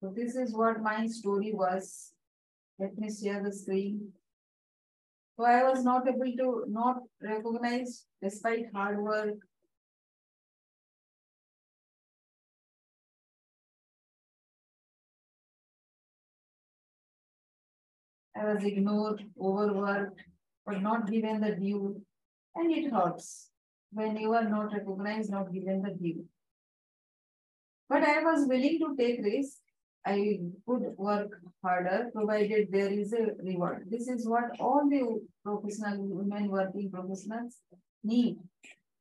So this is what my story was. Let me share the screen. So I was not able to not recognize despite hard work. I was ignored, overworked, or not given the due, and it hurts when you are not recognized, not given the due. But I was willing to take risk I would work harder provided there is a reward. This is what all the professional women working professionals need.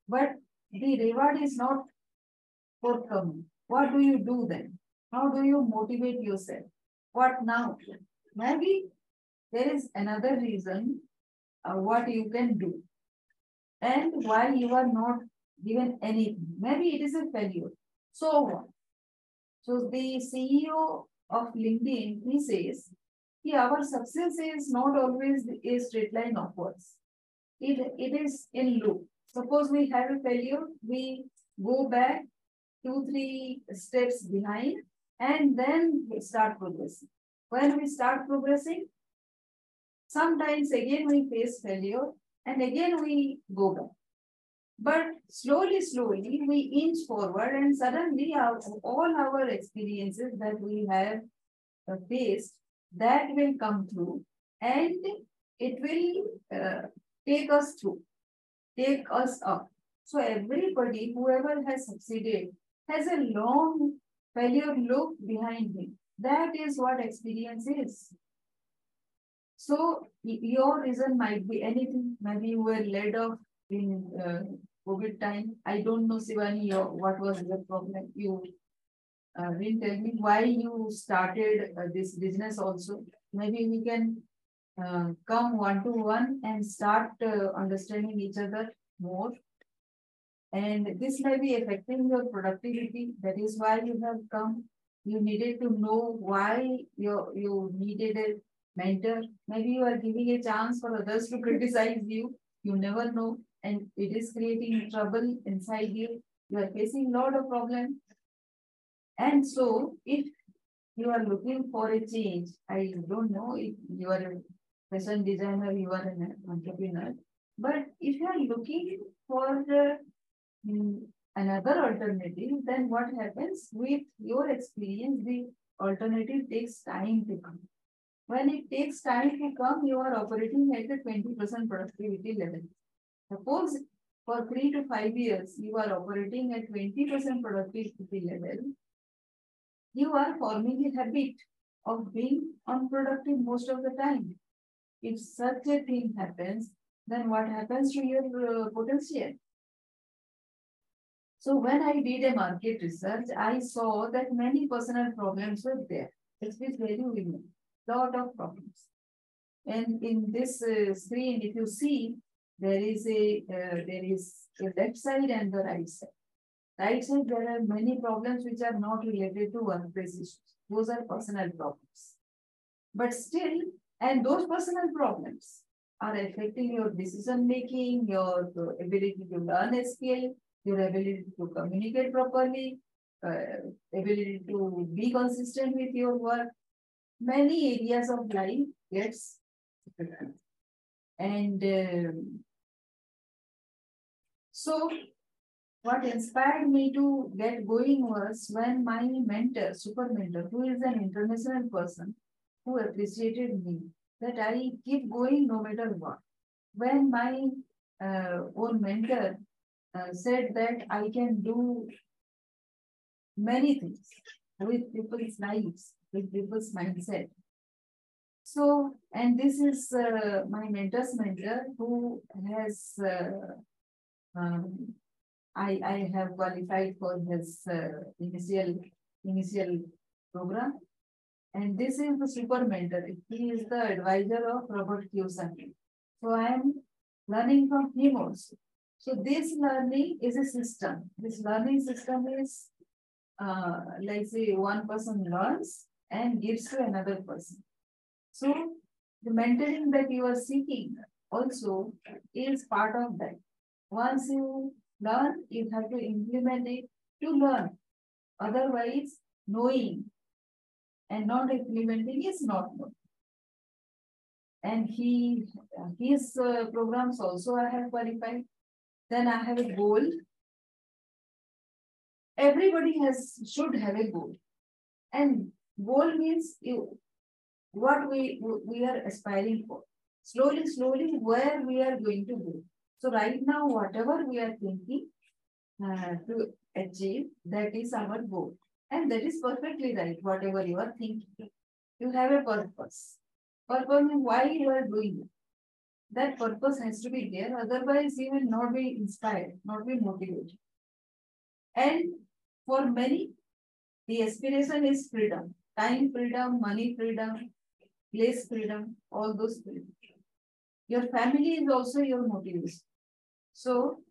But the reward is not forthcoming. What do you do then? How do you motivate yourself? What now? Maybe there is another reason uh, what you can do and why you are not given anything. Maybe it is a failure. So what? So the CEO of LinkedIn, he says, yeah, our success is not always a straight line upwards. It, it is in loop. Suppose we have a failure, we go back two, three steps behind, and then we start progressing. When we start progressing, sometimes again we face failure, and again we go back. But slowly, slowly, we inch forward and suddenly our, all our experiences that we have uh, faced, that will come through and it will uh, take us through, take us up. So everybody, whoever has succeeded, has a long failure look behind him. That is what experience is. So your reason might be anything. Maybe you were laid off in uh, COVID time. I don't know, Sivani, what was the problem? You uh, didn't tell me why you started uh, this business also. Maybe we can uh, come one to one and start uh, understanding each other more. And this may be affecting your productivity. That is why you have come. You needed to know why you, you needed a mentor. Maybe you are giving a chance for others to criticize you. You never know and it is creating trouble inside you. You are facing a lot of problems. And so if you are looking for a change, I don't know if you are a fashion designer, you are an entrepreneur, but if you are looking for the, um, another alternative, then what happens with your experience, the alternative takes time to come. When it takes time to come, you are operating at a 20% productivity level. Suppose for three to five years, you are operating at 20% productivity level, you are forming a habit of being unproductive most of the time. If such a thing happens, then what happens to your uh, potential? So when I did a market research, I saw that many personal problems were there, especially women, a lot of problems. And in this uh, screen, if you see, there is a uh, there is a left side and the right side. Right side, there are many problems which are not related to workplace issues. Those are personal problems. But still, and those personal problems are affecting your decision making, your ability to learn a skill, your ability to communicate properly, uh, ability to be consistent with your work. Many areas of life gets and um, so what inspired me to get going was when my mentor, super mentor, who is an international person, who appreciated me, that I keep going no matter what. When my uh, own mentor uh, said that I can do many things with people's lives, with people's mindset. So, and this is uh, my mentor's mentor who has uh, um, I, I have qualified for his uh, initial initial program. And this is the super mentor. He is the advisor of Robert Kiyosaki. So I am learning from him also. So this learning is a system. This learning system is uh, like say one person learns and gives to another person. So the mentoring that you are seeking also is part of that. Once you learn, you have to implement it to learn. Otherwise, knowing and not implementing is not known. And he, his uh, programs also I have qualified. Then I have a goal. Everybody has should have a goal. And goal means you, what we, we are aspiring for. Slowly, slowly, where we are going to go. So right now, whatever we are thinking uh, to achieve, that is our goal. And that is perfectly right, whatever you are thinking. You have a purpose. Purpose why you are doing it. That purpose has to be there, otherwise you will not be inspired, not be motivated. And for many, the aspiration is freedom. Time freedom, money freedom, place freedom, all those freedom. Your family is also your motivation. So,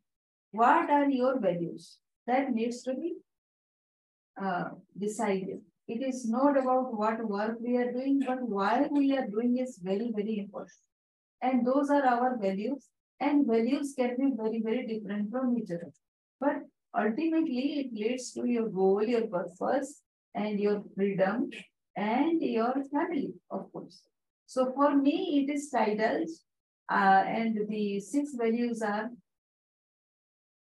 what are your values? That needs to be uh, decided. It is not about what work we are doing, but why we are doing is very, very important. And those are our values. And values can be very, very different from each other. But ultimately, it leads to your goal, your purpose, and your freedom, and your family, of course. So for me, it is titles, uh, and the six values are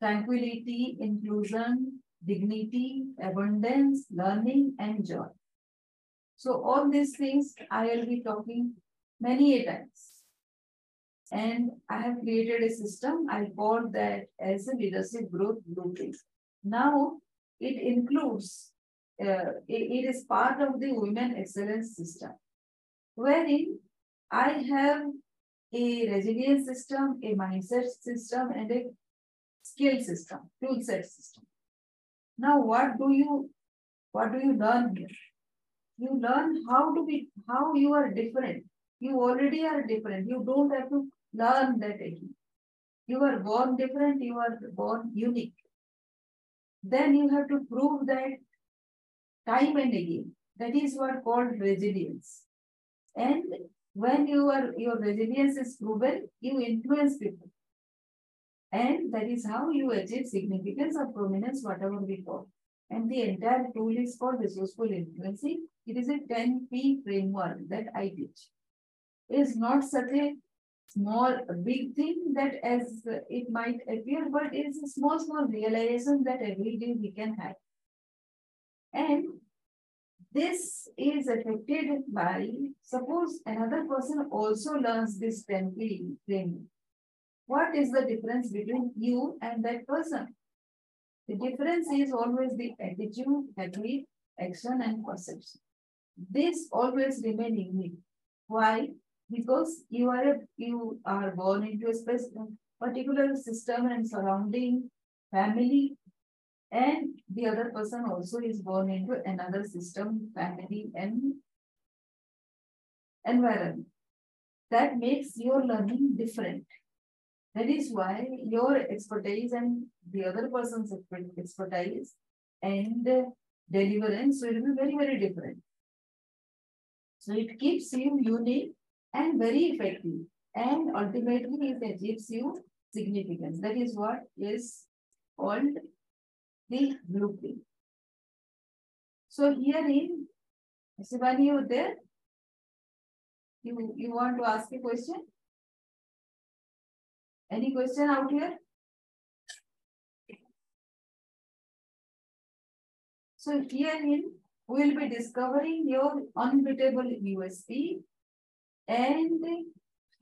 tranquility, inclusion, dignity, abundance, learning, and joy. So all these things I will be talking many a times. And I have created a system. I call that as a leadership growth blueprint. Now it includes, uh, it, it is part of the women excellence system, wherein I have a resilience system, a mindset system, and a skill system, tool set system. Now, what do you what do you learn here? You learn how to be how you are different. You already are different. You don't have to learn that again. You are born different, you are born unique. Then you have to prove that time and again. That is what called resilience. And when you are your resilience is proven, you influence people. And that is how you achieve significance or prominence, whatever we call. And the entire tool is called resourceful influencing. It is a 10P framework that I teach. It is not such a small, big thing that as it might appear, but it is a small, small realization that every day we can have. And this is affected by, suppose another person also learns this 10P framework what is the difference between you and that person? The difference is always the attitude, habit, action, and perception. This always remain unique. Why? Because you are a, you are born into a particular system and surrounding, family, and the other person also is born into another system, family, and environment. That makes your learning different. That is why your expertise and the other person's expertise and deliverance will be very, very different. So it keeps you unique and very effective. And ultimately, it achieves you significance. That is what is called the blueprint. So here in Sivani, you there? You, you want to ask a question? Any question out here? So herein, we will be discovering your unbeatable USP and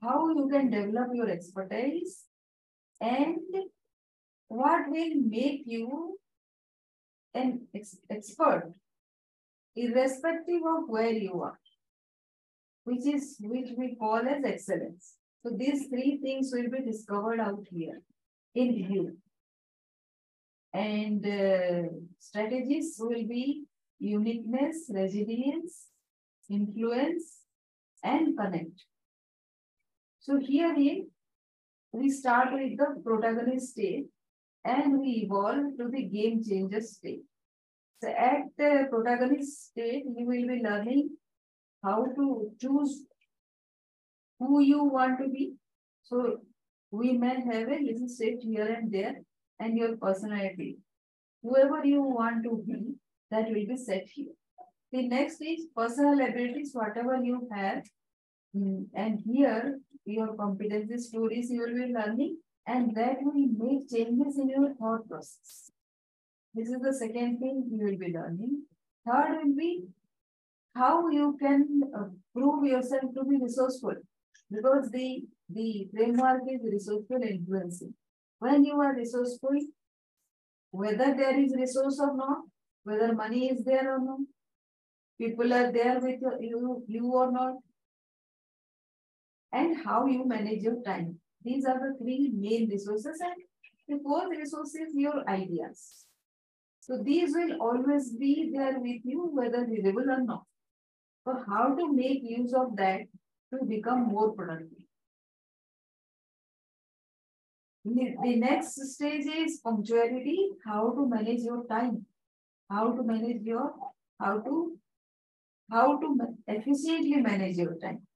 how you can develop your expertise and what will make you an ex expert irrespective of where you are, which is which we call as excellence. So these three things will be discovered out here in view. And uh, strategies will be uniqueness, resilience, influence, and connect. So here we start with the protagonist state and we evolve to the game changer state. So at the protagonist state, you will be learning how to choose who you want to be. So we may have a little shift here and there and your personality. Whoever you want to be, that will be set here. The next is personal abilities, whatever you have. Mm, and here, your competency stories you will be learning, and that will make changes in your thought process. This is the second thing you will be learning. Third will be how you can uh, prove yourself to be resourceful because the the framework is resourceful influencing. When you are resourceful, whether there is resource or not, whether money is there or not, people are there with you, you or not, and how you manage your time. These are the three main resources and the fourth resource is your ideas. So these will always be there with you whether visible or not. So how to make use of that to become more productive. The next stage is punctuality, how to manage your time, how to manage your, how to, how to efficiently manage your time.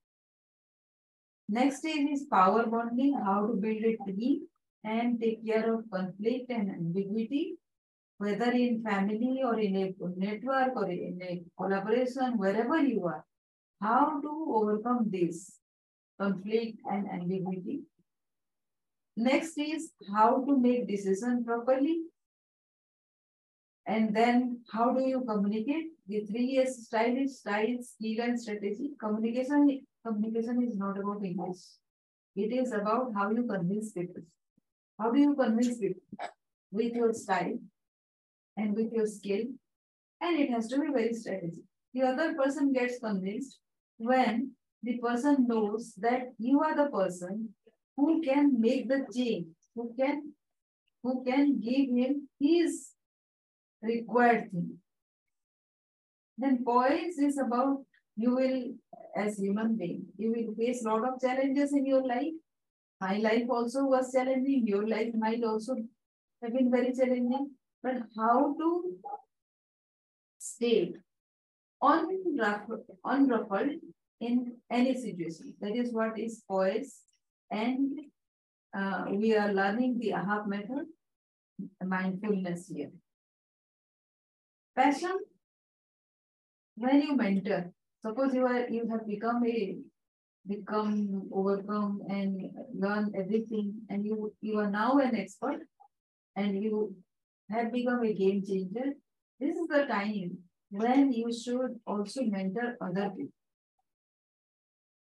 Next stage is power bonding, how to build a team and take care of conflict and ambiguity, whether in family or in a network or in a collaboration, wherever you are, how to overcome this conflict and ambiguity Next is how to make decision properly. And then how do you communicate? The three S style is style, skill, and strategy. Communication, communication is not about English. It is about how you convince people. How do you convince people? With your style and with your skill. And it has to be very strategic. The other person gets convinced when the person knows that you are the person who can make the change, who can, who can give him his required thing. Then poise is about you will, as human being, you will face lot of challenges in your life. My life also was challenging. Your life might also have been very challenging. But how to stay on unruffled in any situation. That is what is poise and uh, we are learning the AHAP method, mindfulness here. Passion, when you mentor, suppose you are you have become a become overcome and learn everything and you you are now an expert and you have become a game changer this is the time when you should also mentor other people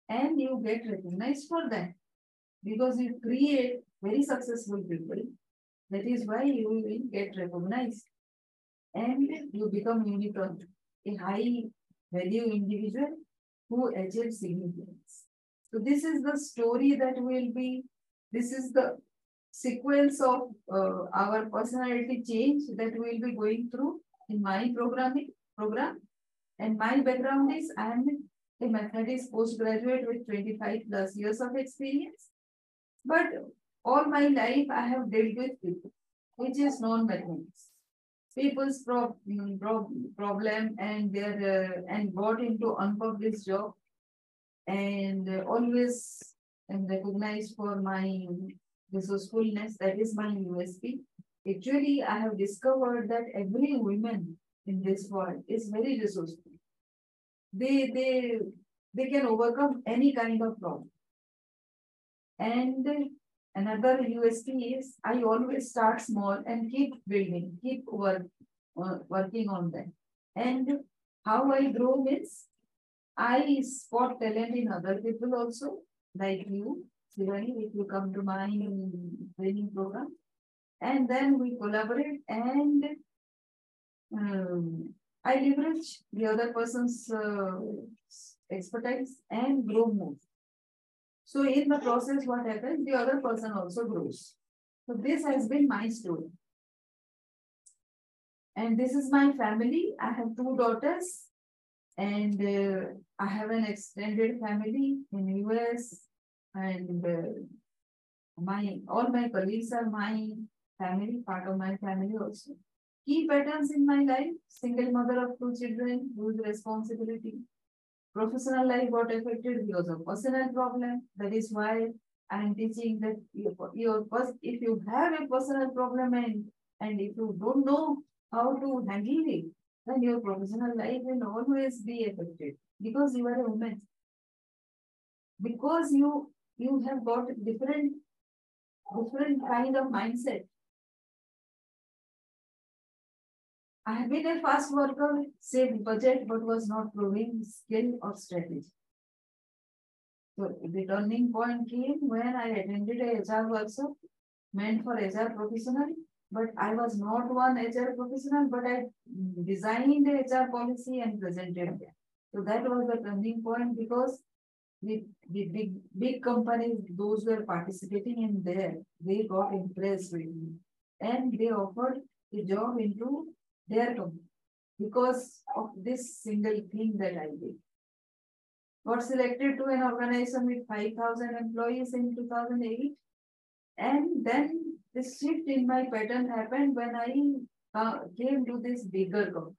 and you get recognized for that because you create very successful people. That is why you will get recognized and you become unicorn, a high value individual who achieves significance. So this is the story that will be, this is the sequence of uh, our personality change that we will be going through in my programming program. And my background is I am a mathematics postgraduate with 25 plus years of experience. But all my life I have dealt with people, which is non-mathematics. People's pro mm, pro problem and their uh, and got into unpublished job and uh, always recognized for my resourcefulness. That is my USP. Actually, I have discovered that every woman in this world is very resourceful. They they they can overcome any kind of problem. And another USP is I always start small and keep building, keep work, uh, working on them. And how I grow means I spot talent in other people also, like you, Shivani, if you come to my training program. And then we collaborate and um, I leverage the other person's uh, expertise and grow more. So in the process, what happens? The other person also grows. So this has been my story. And this is my family. I have two daughters and uh, I have an extended family in US and uh, my all my colleagues are my family, part of my family also. Key patterns in my life, single mother of two children, whose responsibility, professional life got affected because of personal problem. That is why I am teaching that your, your if you have a personal problem and, and if you don't know how to handle it, then your professional life will always be affected because you are a woman. Because you you have got different different kind of mindset. I have been a fast worker, saved budget, but was not proving skill or strategy. So the turning point came when I attended a HR workshop meant for HR professional, but I was not one HR professional, but I designed the HR policy and presented it. So that was the turning point because the, the big big companies, those were participating in there, they got impressed with me. And they offered a job into their company because of this single thing that I did got selected to an organization with 5,000 employees in 2008. And then this shift in my pattern happened when I uh, came to this bigger company.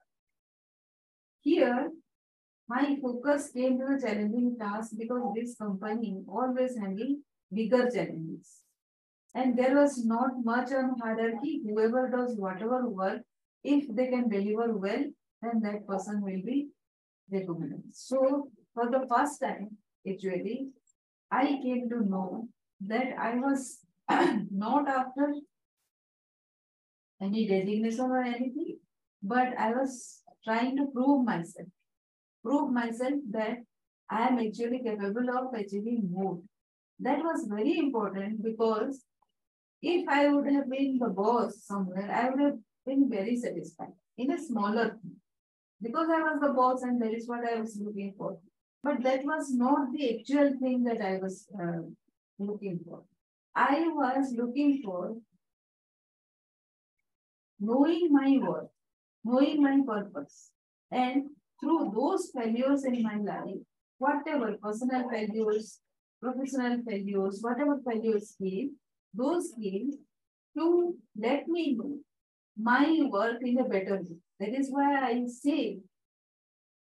Here, my focus came to the challenging task because this company always handled bigger challenges. And there was not much on hierarchy. Whoever does whatever work, if they can deliver well, then that person will be recognized. So for the first time, actually, I came to know that I was not after any designation or anything, but I was trying to prove myself, prove myself that I am actually capable of achieving more. That was very important because if I would have been the boss somewhere, I would have been very satisfied in a smaller thing. Because I was the boss and that is what I was looking for. But that was not the actual thing that I was uh, looking for. I was looking for knowing my worth, knowing my purpose. And through those failures in my life, whatever personal failures, professional failures, whatever failures came, those came to let me know my work in a better way. That is why I say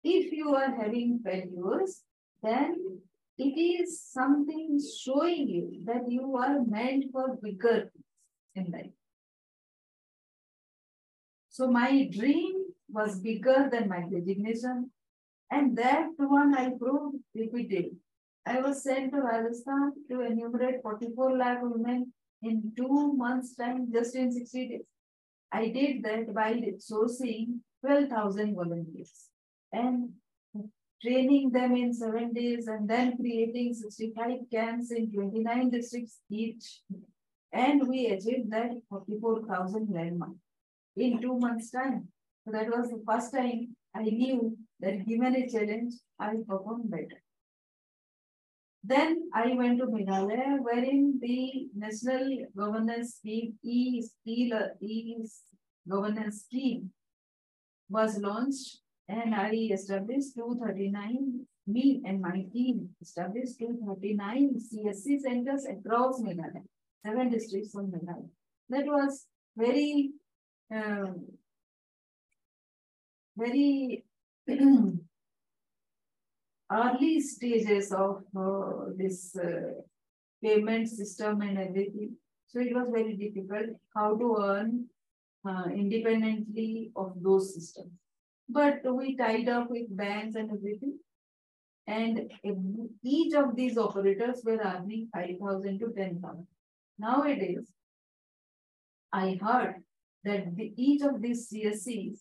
if you are having failures, then it is something showing you that you are meant for bigger things in life. So my dream was bigger than my designation, and that one I proved repeated. I was sent to Rajasthan to enumerate 44 lakh women in two months' time, just in 60 days. I did that by sourcing 12,000 volunteers and training them in seven days and then creating 65 camps in 29 districts each. And we achieved that 44,000 landmark in two months' time. So that was the first time I knew that given a challenge, I perform better. Then I went to Meghalaya, wherein the National Governance Scheme, E, e, e Governance Scheme was launched and I established 239, me and my team established 239 CSC centers across Meghalaya, seven districts of Meghalaya. That was very, uh, very early stages of uh, this uh, payment system and everything. So it was very difficult how to earn uh, independently of those systems. But we tied up with banks and everything. And each of these operators were earning 5,000 to 10,000. Nowadays, I heard that the, each of these CSCs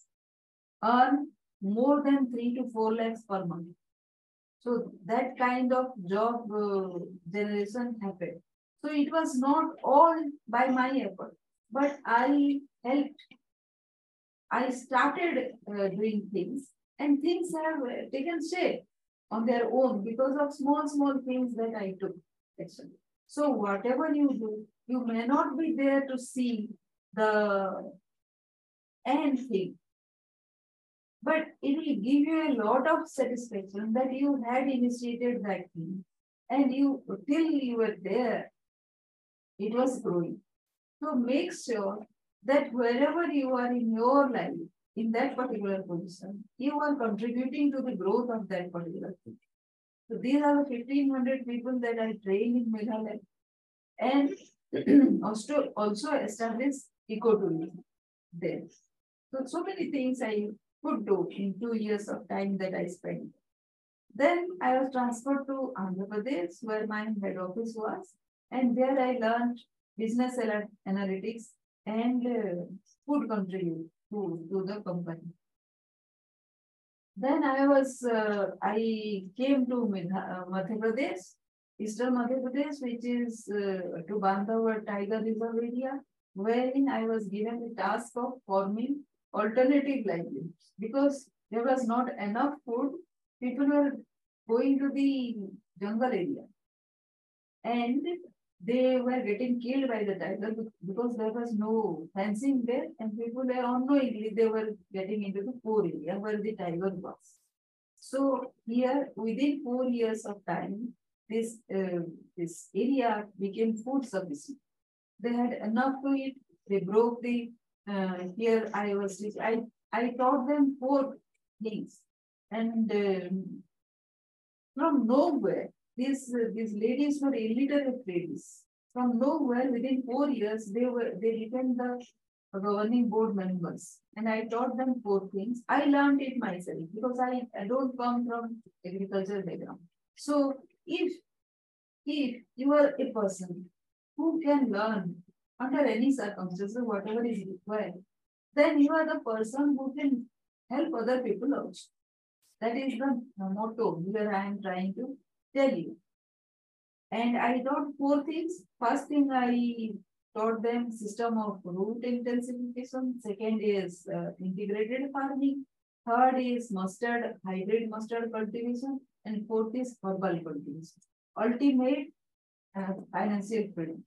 earn more than 3 to 4 lakhs per month. So that kind of job uh, generation happened. So it was not all by my effort, but I helped I started uh, doing things and things have uh, taken shape on their own because of small, small things that I took. Actually. So whatever you do, you may not be there to see the end thing, but it will give you a lot of satisfaction that you had initiated that thing and you till you were there, it was growing. So make sure that wherever you are in your life, in that particular position, you are contributing to the growth of that particular thing. So these are the 1500 people that I train in Meghalaya. And also, also establish ecotourism there. So, so many things I could do in two years of time that I spent. Then I was transferred to Andhra Pradesh where my head office was and there I learned business analytics and uh, food contribute to, to the company. Then I was, uh, I came to uh, Madhya Pradesh, Eastern Madhya Pradesh, which is uh, to Bandhavgarh Tiger Reserve area, wherein I was given the task of forming alternative livelihoods because there was not enough food. People were going to the jungle area. And they were getting killed by the tiger because there was no fencing there and people were unknowingly they were getting into the poor area where the tiger was. So here within four years of time, this uh, this area became food sufficient. They had enough to eat. They broke the uh, here I was I I taught them four things and um, from nowhere these, uh, these ladies were illiterate ladies. From nowhere, within four years, they were they became the governing board members. And I taught them four things. I learned it myself because I, I don't come from agricultural background. So if if you are a person who can learn under any circumstances, whatever is required, then you are the person who can help other people also. That is the motto here I am trying to tell you. And I taught four things. First thing I taught them system of root intensification. Second is uh, integrated farming. Third is mustard, hybrid mustard cultivation. And fourth is herbal cultivation. Ultimate uh, financial freedom.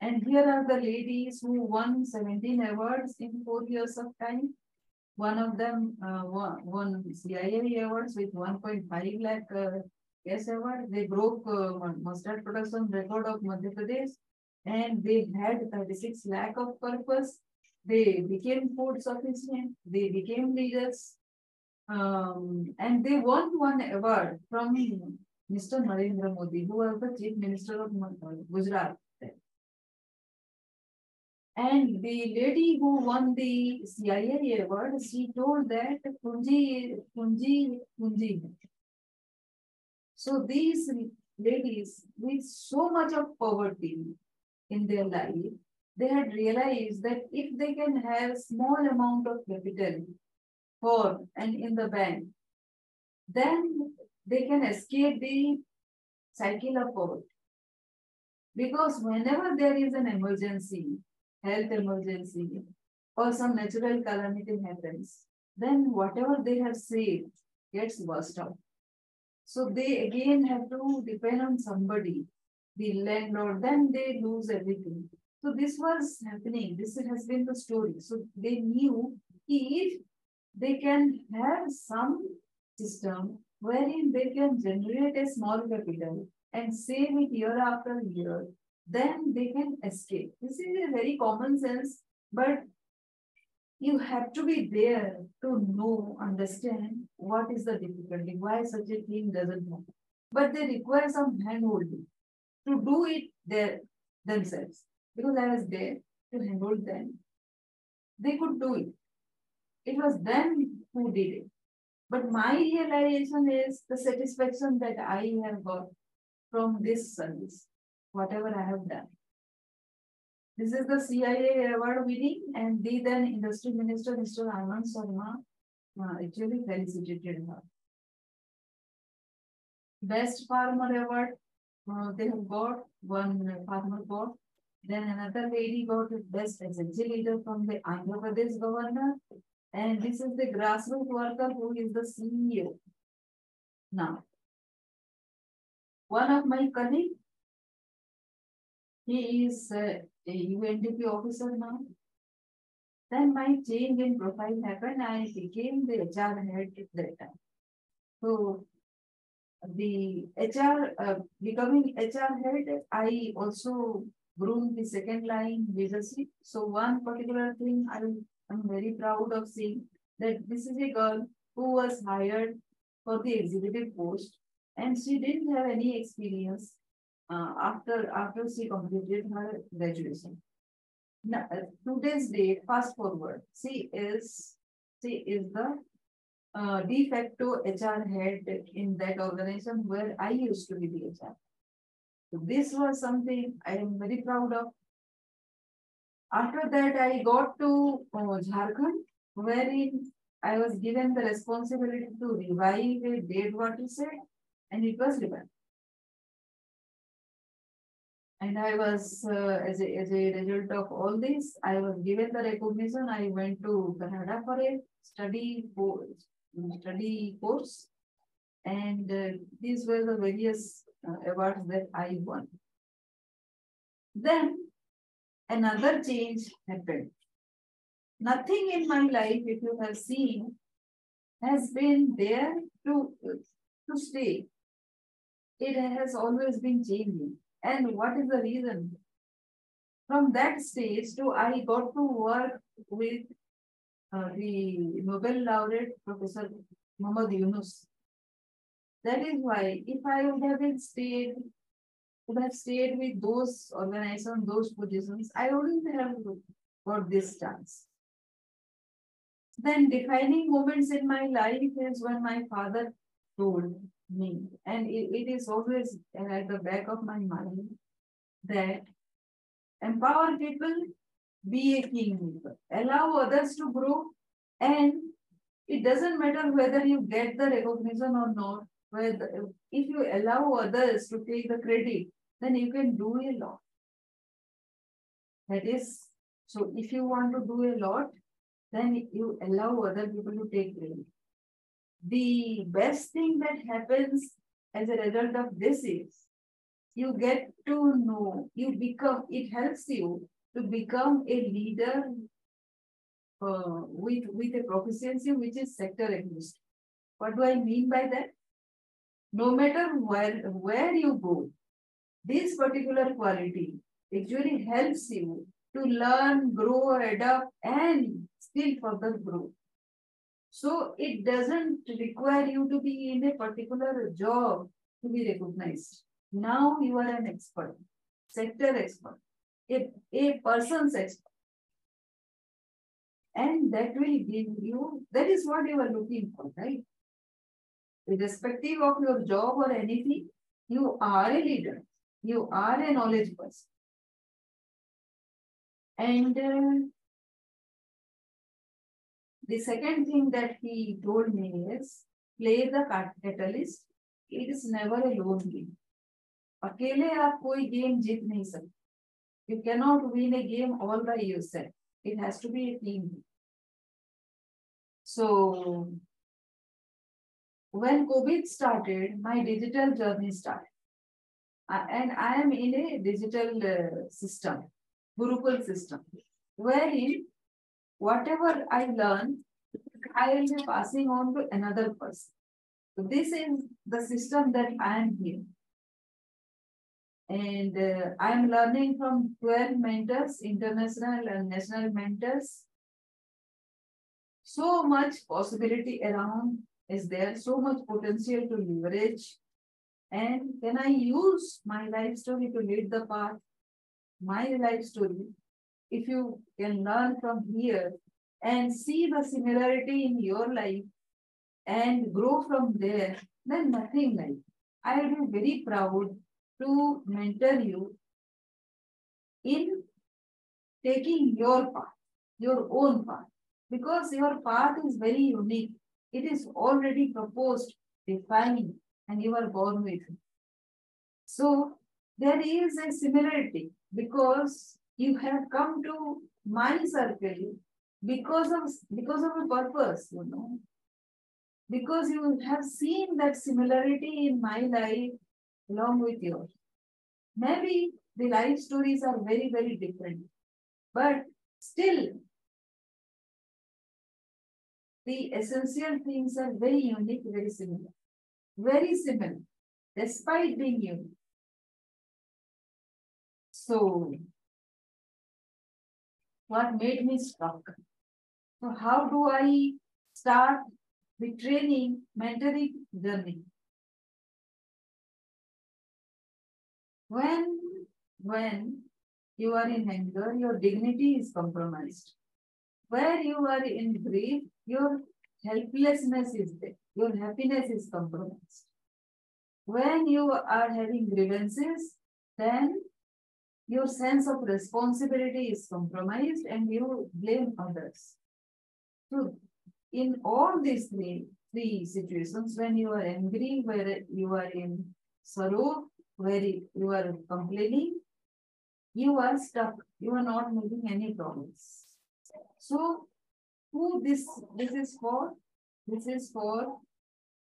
And here are the ladies who won 17 awards in four years of time. One of them uh, won, won CII awards with 1.5 lakh uh, Yes, ever they broke uh, mustard production record of Madhya Pradesh and they had 36 lakh of purpose. They became food sufficient. They became leaders. Um, and they won one award from Mr. Narendra Modi, who was the chief minister of Gujarat. And the lady who won the CII award, she told that Punji, Punji, Punji, so these ladies with so much of poverty in their life, they had realized that if they can have small amount of capital for and in the bank, then they can escape the cycle of poverty. Because whenever there is an emergency, health emergency, or some natural calamity happens, then whatever they have saved gets washed out. So they again have to depend on somebody, the landlord, then they lose everything. So this was happening. This has been the story. So they knew if they can have some system wherein they can generate a small capital and save it year after year, then they can escape. This is a very common sense, but you have to be there to know, understand what is the difficulty, why such a thing doesn't happen. But they require some handholding to do it there themselves. Because I was there to handhold them. They could do it. It was them who did it. But my realization is the satisfaction that I have got from this service, whatever I have done. This is the CII award winning and the then industry minister, Mr. Anand Sharma, uh, actually felicitated her. Best farmer award, uh, they have got one farmer got. Then another lady got best SHG leader from the Andhra Pradesh governor. And this is the grassroots worker who is the CEO. Now, one of my colleagues, he is uh, a UNDP officer now. Then my change in profile happened. I became the HR head at that time. So the HR, uh, becoming HR head, I also groomed the second line leadership. So one particular thing I am very proud of seeing that this is a girl who was hired for the executive post and she didn't have any experience uh, after after she completed her graduation. Now, uh, today's date, fast forward, she is she is the uh, de facto HR head in that organization where I used to be the HR. So this was something I am very proud of. After that, I got to uh, Jharkhand, wherein I was given the responsibility to revive a dead watershed, and it was revived. And I was, uh, as, a, as a result of all this, I was given the recognition. I went to Canada for a study study course. And uh, these were the various uh, awards that I won. Then another change happened. Nothing in my life, if you have seen, has been there to, to stay. It has always been changing. And what is the reason? From that stage to I got to work with uh, the Nobel laureate Professor Muhammad Yunus. That is why if I would have stayed, would have stayed with those organizations, those positions, I wouldn't have got this chance. Then defining moments in my life is when my father told me. And it, it is always uh, at the back of my mind that empower people, be a kingmaker, allow others to grow, and it doesn't matter whether you get the recognition or not. Whether if you allow others to take the credit, then you can do a lot. That is, so if you want to do a lot, then you allow other people to take credit the best thing that happens as a result of this is you get to know, you become, it helps you to become a leader uh, with, with a proficiency which is sector agnostic. What do I mean by that? No matter where, where you go, this particular quality actually helps you to learn, grow, adapt, and still further grow. So it doesn't require you to be in a particular job to be recognized. Now you are an expert, sector expert, a, a person's expert. And that will give you, that is what you are looking for, right? Irrespective of your job or anything, you are a leader. You are a knowledge person. And uh, the second thing that he told me is play the catalyst. It is never a lone game. अकेले आप कोई game जीत नहीं सकते You cannot win a game all by yourself. It has to be a team. So when COVID started, my digital journey started. and I am in a digital uh, system, Gurukul system, wherein whatever I learn, I will be passing on to another person. So this is the system that I am here. And uh, I am learning from 12 mentors, international and national mentors. So much possibility around is there, so much potential to leverage. And can I use my life story to lead the path? My life story if you can learn from here and see the similarity in your life and grow from there, then nothing like. I will be very proud to mentor you in taking your path, your own path, because your path is very unique. It is already proposed, defined, and you are born with it. So there is a similarity because you have come to my circle because of because of a purpose, you know. Because you have seen that similarity in my life along with yours. Maybe the life stories are very, very different. But still, the essential things are very unique, very similar. Very similar, despite being unique. So, what made me stuck. So how do I start the training mentoring journey? When, when you are in anger, your dignity is compromised. Where you are in grief, your helplessness is there, your happiness is compromised. When you are having grievances, then your sense of responsibility is compromised and you blame others. So in all these three, three situations, when you are angry, where you are in sorrow, where you are complaining, you are stuck. You are not making any progress. So who this this is for? This is for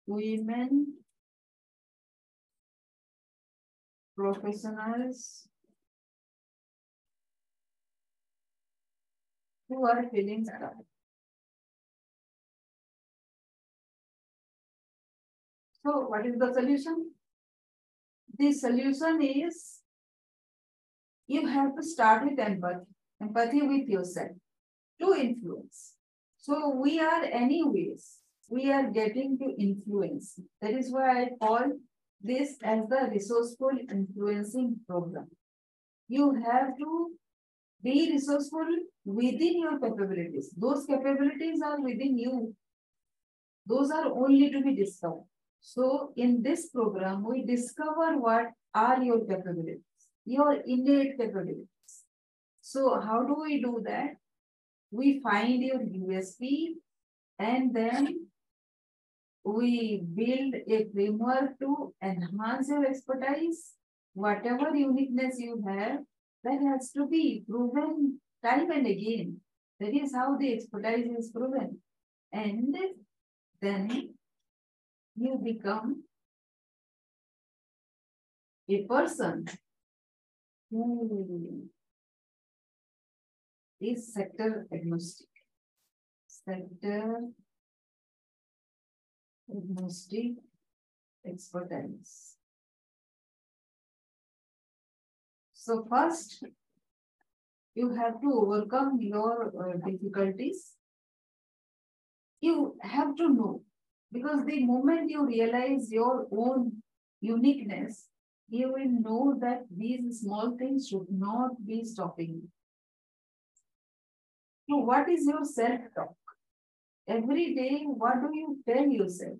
women professionals who are feeling stuck. So what is the solution? The solution is you have to start with empathy, empathy with yourself to influence. So we are anyways, we are getting to influence. That is why I call this as the resourceful influencing program. You have to be resourceful within your capabilities. Those capabilities are within you. Those are only to be discovered. So in this program, we discover what are your capabilities, your innate capabilities. So how do we do that? We find your USP and then we build a framework to enhance your expertise. Whatever uniqueness you have, that has to be proven time and again. That is how the expertise is proven. And then you become a person who is sector agnostic. Sector agnostic expertise. So first, you have to overcome your uh, difficulties. You have to know because the moment you realize your own uniqueness, you will know that these small things should not be stopping you. So what is your self-talk? Every day, what do you tell yourself?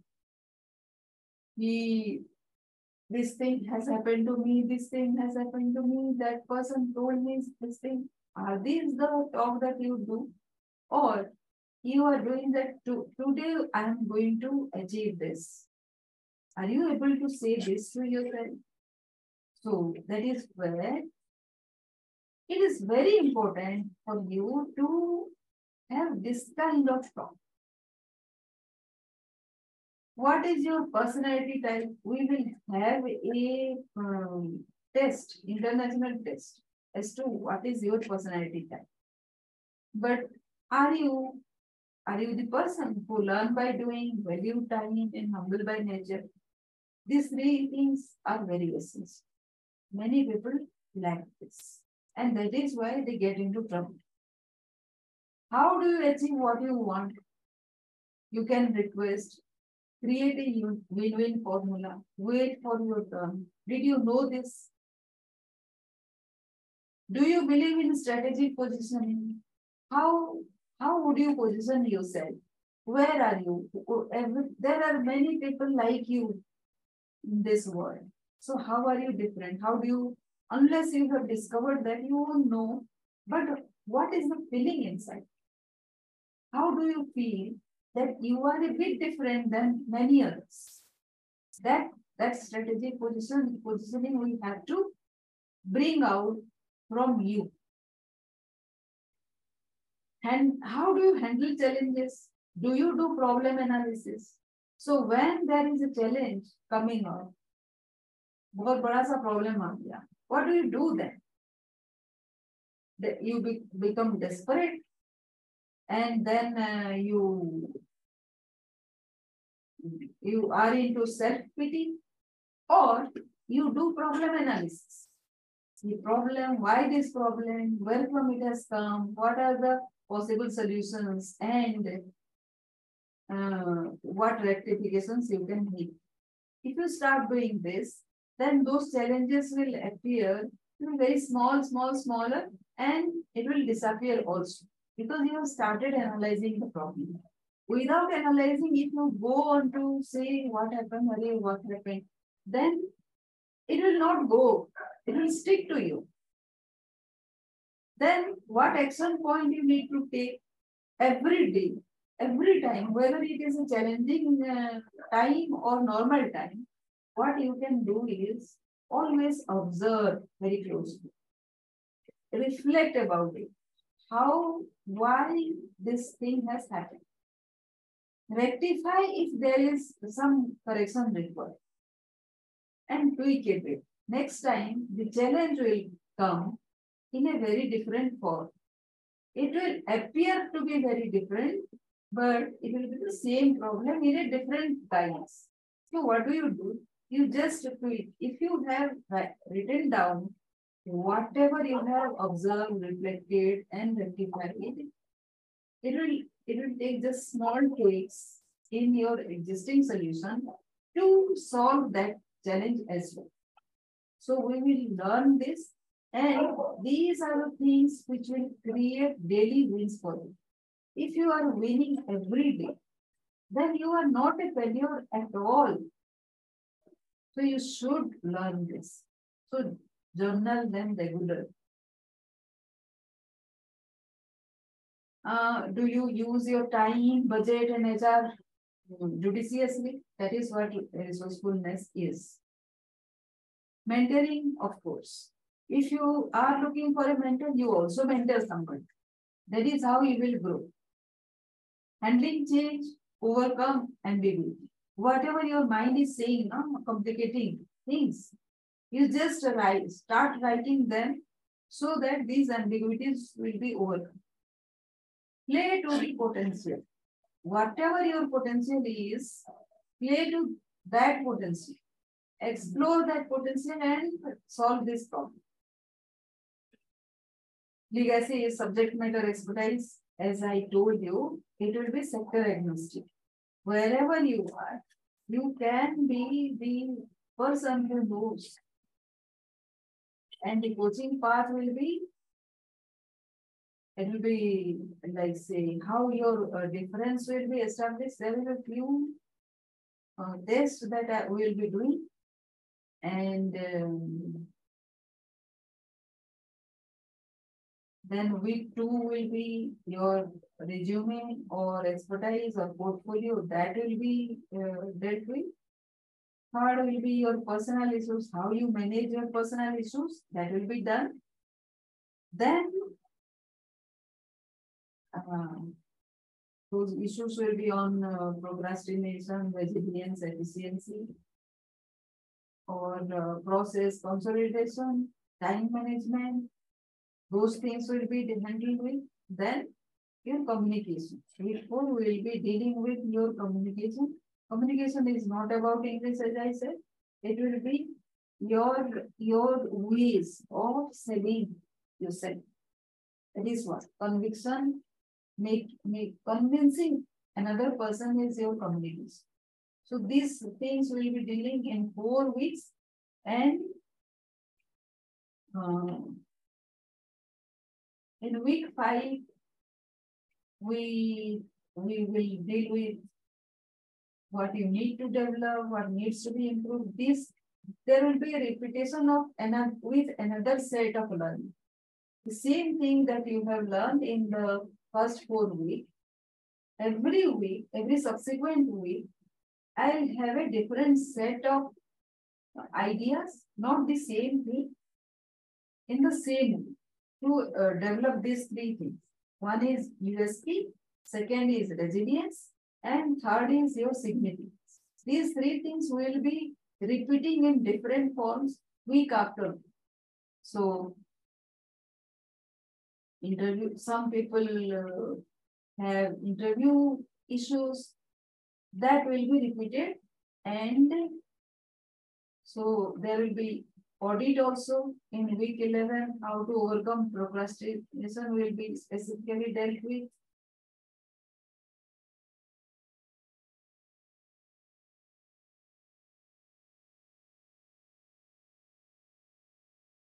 This thing has happened to me, this thing has happened to me, that person told me this thing. Are these the talk that you do? Or you are doing that to, today I am going to achieve this. Are you able to say this to yourself? So that is where it is very important for you to have this kind of talk. What is your personality type? We will have a um, test, international test as to what is your personality type. But are you are you the person who learn by doing, value time, and humble by nature? These three things are very essential. Many people lack this. And that is why they get into trouble. How do you achieve what you want? You can request, create a win-win formula, wait for your turn. Did you know this? Do you believe in strategic positioning? How how would you position yourself? Where are you? There are many people like you in this world. So how are you different? How do you, unless you have discovered that, you won't know. But what is the feeling inside? How do you feel that you are a bit different than many others? That that strategic position positioning we have to bring out from you. And how do you handle challenges? Do you do problem analysis? So when there is a challenge coming up, बहुत बड़ा सा problem आ गया. What do you do then? That you be, become desperate and then uh, you you are into self pity or you do problem analysis. The problem, why this problem, where from it has come, what are the possible solutions and uh, what rectifications you can make. If you start doing this, then those challenges will appear very small, small, smaller, and it will disappear also because you have started analyzing the problem. Without analyzing, if you go on to say what happened, what happened, then it will not go. It will stick to you. Then what action point you need to take every day, every time, whether it is a challenging uh, time or normal time, what you can do is always observe very closely. Reflect about it. How, why this thing has happened. Rectify if there is some correction required. And tweak it. Next time, the challenge will come in a very different form. It will appear to be very different, but it will be the same problem in a different guise. So what do you do? You just tweet. If you have written down whatever you have observed, reflected, and rectified, it will it will take just small tweaks in your existing solution to solve that challenge as well. So we will learn this and these are the things which will create daily wins for you. If you are winning every day, then you are not a failure at all. So you should learn this. So journal them regularly. Uh, do you use your time, budget, and HR judiciously? That is what resourcefulness is. Mentoring, of course. If you are looking for a mentor, you also mentor someone. That is how you will grow. Handling change, overcome ambiguity. Whatever your mind is saying, no, complicating things, you just write, start writing them so that these ambiguities will be overcome. Play to the potential. Whatever your potential is, play to that potential. Explore that potential and solve this problem. Legacy is subject matter expertise. As I told you, it will be sector agnostic. Wherever you are, you can be the person who knows. And the coaching path will be, it will be like say how your uh, difference will be established. There will be few uh, tests that I will be doing. And um, Then week two will be your resume or expertise or portfolio that will be uh, dealt with. Third will be your personal issues, how you manage your personal issues, that will be done. Then uh, those issues will be on uh, procrastination, resilience, efficiency, or uh, process consolidation, time management, those things will be handled with. Then your communication. We will be dealing with your communication. Communication is not about English, as I said. It will be your your ways of selling yourself. That is what conviction make make convincing another person is your communication. So these things will be dealing in four weeks and uh, in week five, we, we will deal with what you need to develop, what needs to be improved. This, there will be a repetition of another, with another set of learning. The same thing that you have learned in the first four week. every week, every subsequent week, I'll have a different set of ideas, not the same thing, in the same week to uh, develop these three things. One is USP, second is resilience, and third is your significance. These three things will be repeating in different forms week after week. So, interview, some people uh, have interview issues that will be repeated and so there will be Audit also in week 11, how to overcome procrastination will be specifically dealt with.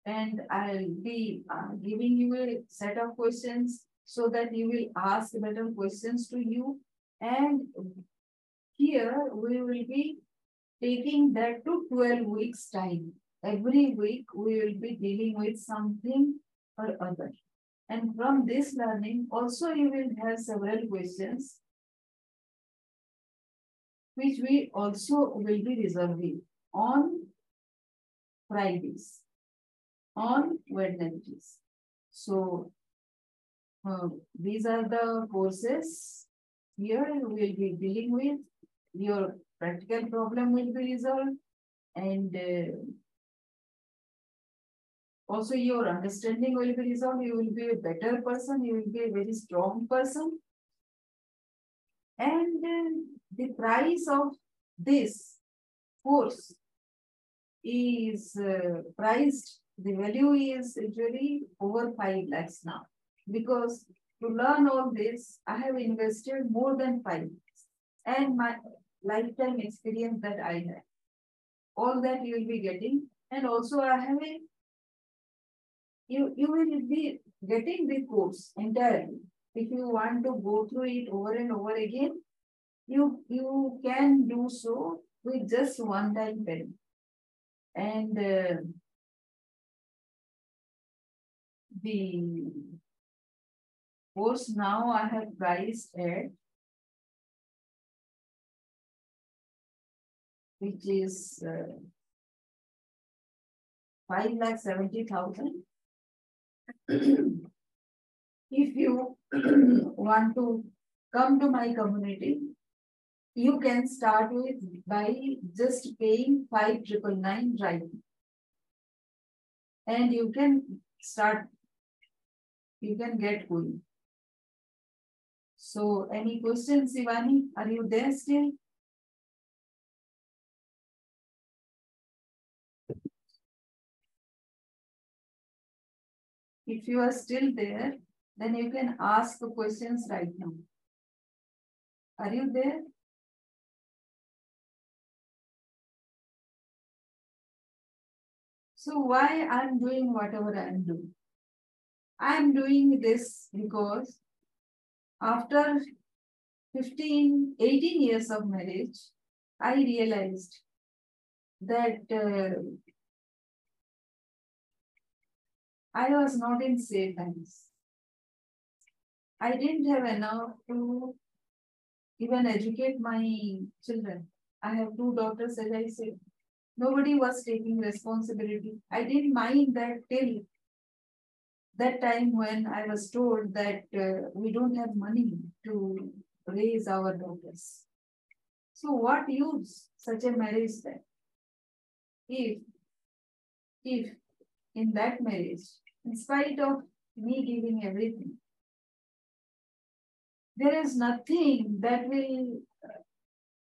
And I'll be uh, giving you a set of questions so that you will ask better questions to you And here we will be taking that to 12 weeks time. Every week we will be dealing with something or other. And from this learning, also you will have several questions which we also will be resolving on Fridays, on Wednesdays. So uh, these are the courses here we will be dealing with. Your practical problem will be resolved and uh, also your understanding will be resolved. You will be a better person. You will be a very strong person. And uh, the price of this course is uh, priced, the value is actually over 5 lakhs now. Because to learn all this, I have invested more than 5 lakhs. And my lifetime experience that I have. All that you will be getting. And also I have a, you, you will be getting the course entirely. If you want to go through it over and over again, you, you can do so with just one time payment. And uh, the course now I have priced at which is uh, 5 lakh 70,000. if you want to come to my community, you can start with by just paying five triple nine right and you can start you can get going. So any questions Ivani are you there still? If you are still there then you can ask the questions right now. Are you there? So why I'm doing whatever I'm doing? I'm doing this because after 15, 18 years of marriage, I realized that uh, I was not in safe hands. I didn't have enough to even educate my children. I have two daughters, as I said. Nobody was taking responsibility. I didn't mind that till that time when I was told that uh, we don't have money to raise our daughters. So what use such a marriage then? If, if in that marriage, in spite of me giving everything, there is nothing that will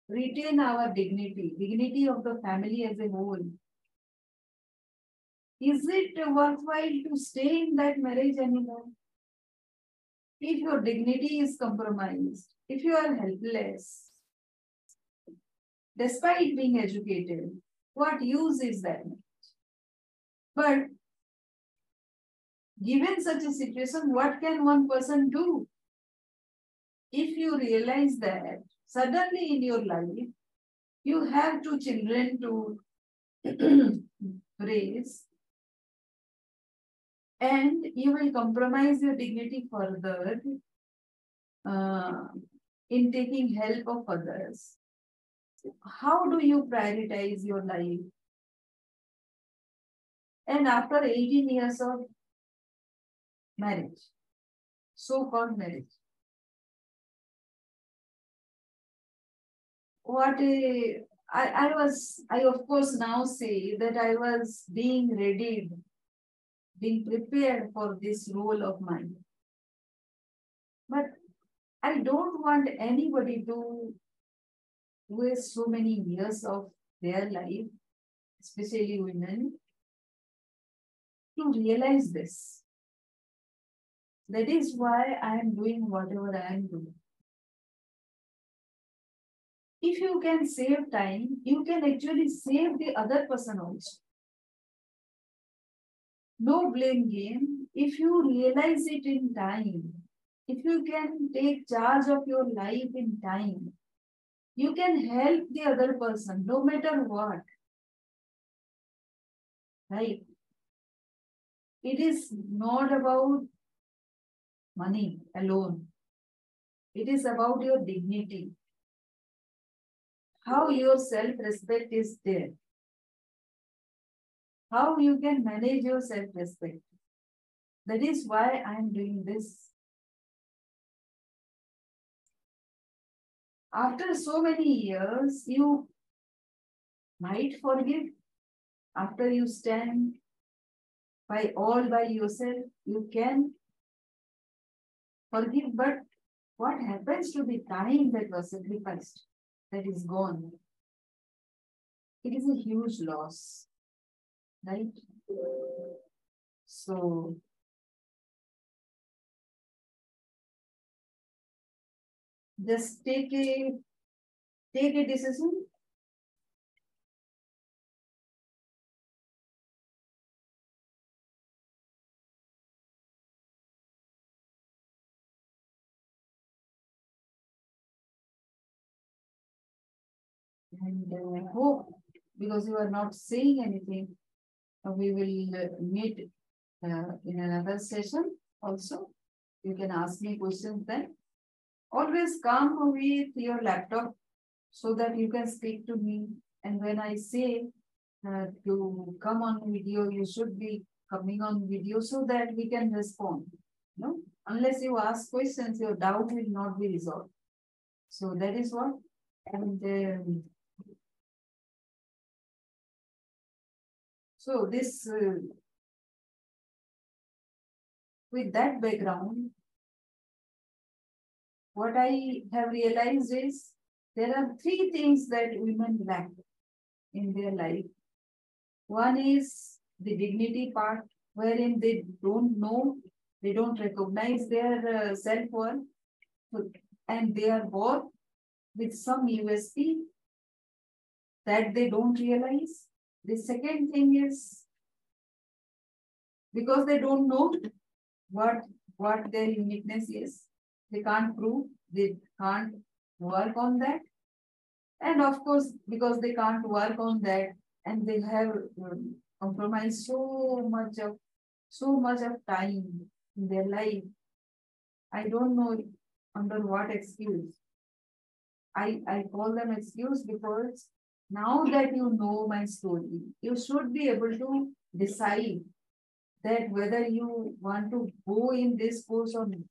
retain our dignity, dignity of the family as a whole. Is it worthwhile to stay in that marriage anymore? If your dignity is compromised, if you are helpless, despite being educated, what use is that? But given such a situation, what can one person do? If you realize that suddenly in your life, you have two children to raise and you will compromise your dignity further uh, in taking help of others. How do you prioritize your life? And after 18 years of marriage, so-called marriage, what a, I, I was, I of course now say that I was being ready, being prepared for this role of mine. But I don't want anybody to waste so many years of their life, especially women, to realize this. That is why I am doing whatever I am doing if you can save time, you can actually save the other person also. No blame game. If you realize it in time, if you can take charge of your life in time, you can help the other person no matter what. Right? It is not about money alone. It is about your dignity. How your self-respect is there. How you can manage your self-respect. That is why I am doing this. After so many years, you might forgive. After you stand by all by yourself, you can forgive. But what happens to the time that was sacrificed, that is gone? It is a huge loss, right? So just take a take a decision and uh, hope because you are not saying anything we will meet uh, in another session also you can ask me questions then Always come with your laptop so that you can speak to me. And when I say uh, to come on video, you should be coming on video so that we can respond. No, unless you ask questions, your doubt will not be resolved. So that is what. And um, so this, uh, with that background, what I have realized is there are three things that women lack in their life. One is the dignity part, wherein they don't know, they don't recognize their uh, self worth, and they are born with some USP that they don't realize. The second thing is because they don't know what what their uniqueness is they can't prove, they can't work on that. And of course, because they can't work on that and they have um, compromised so much of so much of time in their life. I don't know under what excuse. I, I call them excuse because now that you know my story, you should be able to decide that whether you want to go in this course or not.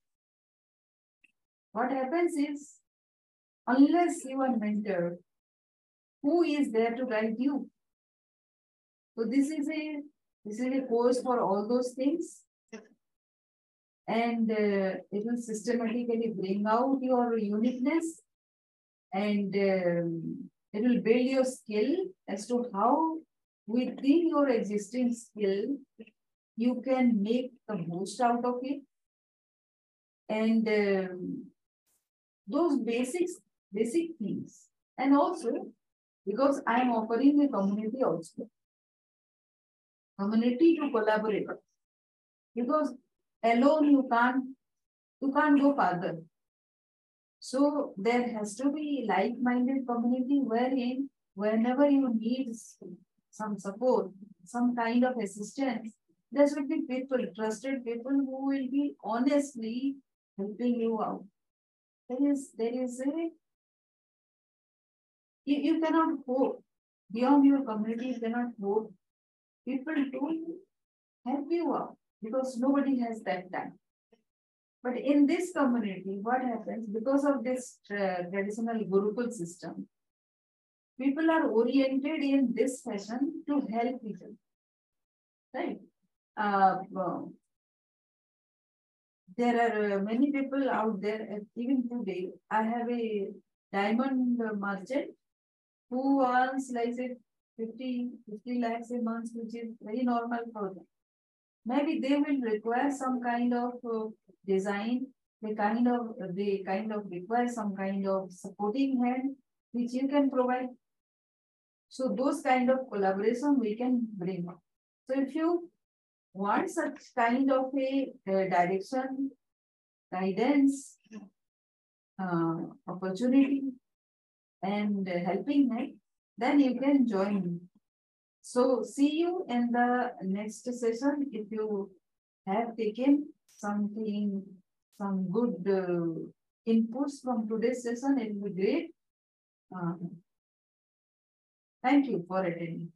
What happens is, unless you are mentored, who is there to guide you? So this is a this is a course for all those things. And uh, it will systematically bring out your uniqueness and um, it will build your skill as to how within your existing skill you can make the most out of it and um, those basics, basic things. And also, because I am offering a community also, community to collaborate. Because alone you can't, you can't go further. So there has to be like-minded community wherein whenever you need some support, some kind of assistance, there should be people, trusted people who will be honestly helping you out. There is, there is a, you, you cannot hope beyond your community, you cannot hope people to help you out because nobody has that time. But in this community, what happens because of this uh, traditional Gurukul system, people are oriented in this fashion to help people. Right? Uh, there are uh, many people out there, even today. I have a diamond merchant who earns like say 50, 50 lakhs a month, which is very normal for them. Maybe they will require some kind of uh, design, they kind of they kind of require some kind of supporting hand, which you can provide. So those kind of collaboration we can bring. So if you want such kind of a direction guidance, uh, opportunity, and helping hand, then you can join me. So see you in the next session. If you have taken something, some good uh, inputs from today's session, it will be great. Uh, thank you for attending.